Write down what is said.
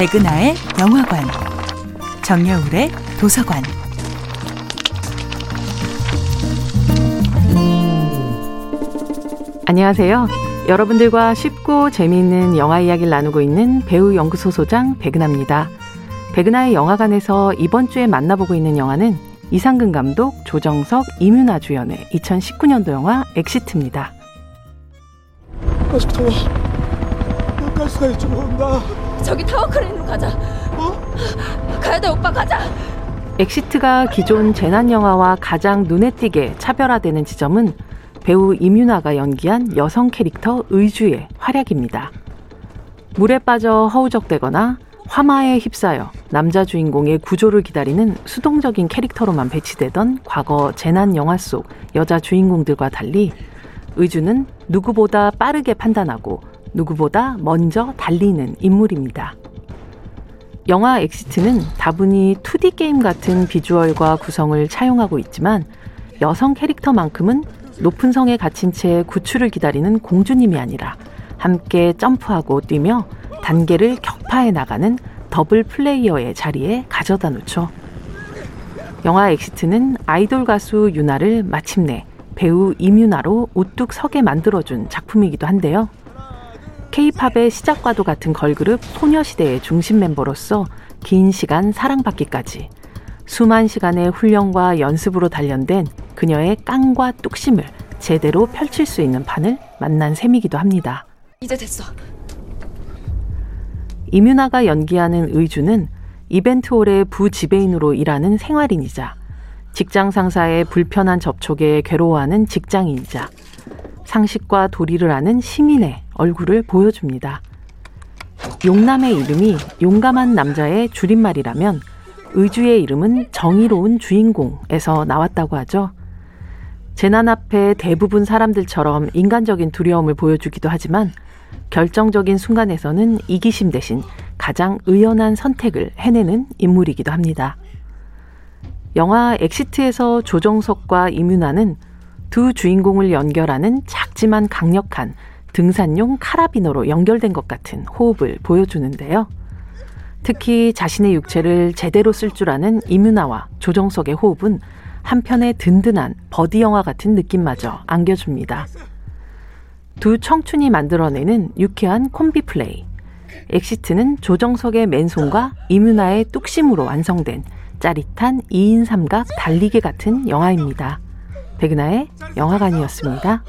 백은하의 영화관, 정여울의 도서관. 안녕하세요. 여러분들과 쉽고 재미있는 영화 이야기를 나누고 있는 배우 연구소 소장 백은하입니다. 백은하의 영화관에서 이번 주에 만나보고 있는 영화는 이상근 감독, 조정석, 이윤아 주연의 2019년도 영화 엑시트입니다. 가스 타워 가스가 이쪽으로 온다 저기 타워 크레인으로 가자. 어? 가야 돼 오빠 가자. 엑시트가 기존 재난 영화와 가장 눈에 띄게 차별화되는 지점은 배우 임윤아가 연기한 여성 캐릭터 의주의 활약입니다. 물에 빠져 허우적대거나 화마에 휩싸여 남자 주인공의 구조를 기다리는 수동적인 캐릭터로만 배치되던 과거 재난 영화 속 여자 주인공들과 달리 의주는 누구보다 빠르게 판단하고 누구보다 먼저 달리는 인물입니다. 영화 엑시트는 다분히 2D 게임 같은 비주얼과 구성을 차용하고 있지만 여성 캐릭터만큼은 높은 성에 갇힌 채 구출을 기다리는 공주님이 아니라 함께 점프하고 뛰며 단계를 격파해 나가는 더블 플레이어의 자리에 가져다 놓죠. 영화 엑시트는 아이돌 가수 윤아를 마침내 배우 임윤아로 우뚝 서게 만들어준 작품이기도 한데요. 케이팝의 시작과도 같은 걸그룹 소녀시대의 중심 멤버로서 긴 시간 사랑받기까지 수만 시간의 훈련과 연습으로 단련된 그녀의 깡과 뚝심을 제대로 펼칠 수 있는 판을 만난 셈이기도 합니다. 이제 됐어. 이윤아가 연기하는 의주는 이벤트홀의 부지배인으로 일하는 생활인이자 직장 상사의 불편한 접촉에 괴로워하는 직장인이자 상식과 도리를 아는 시민의 얼굴을 보여줍니다. 용남의 이름이 용감한 남자의 줄임말이라면 의주의 이름은 정의로운 주인공에서 나왔다고 하죠. 재난 앞에 대부분 사람들처럼 인간적인 두려움을 보여주기도 하지만 결정적인 순간에서는 이기심 대신 가장 의연한 선택을 해내는 인물이기도 합니다. 영화 엑시트에서 조정석과 임윤아는 두 주인공을 연결하는 작지만 강력한 등산용 카라비너로 연결된 것 같은 호흡을 보여주는데요. 특히 자신의 육체를 제대로 쓸 줄 아는 임윤아와 조정석의 호흡은 한편의 든든한 버디 영화 같은 느낌마저 안겨줍니다. 두 청춘이 만들어내는 유쾌한 콤비 플레이. 엑시트는 조정석의 맨손과 임윤아의 뚝심으로 완성된 짜릿한 2인 삼각 달리기 같은 영화입니다. 백은하의 영화관이었습니다.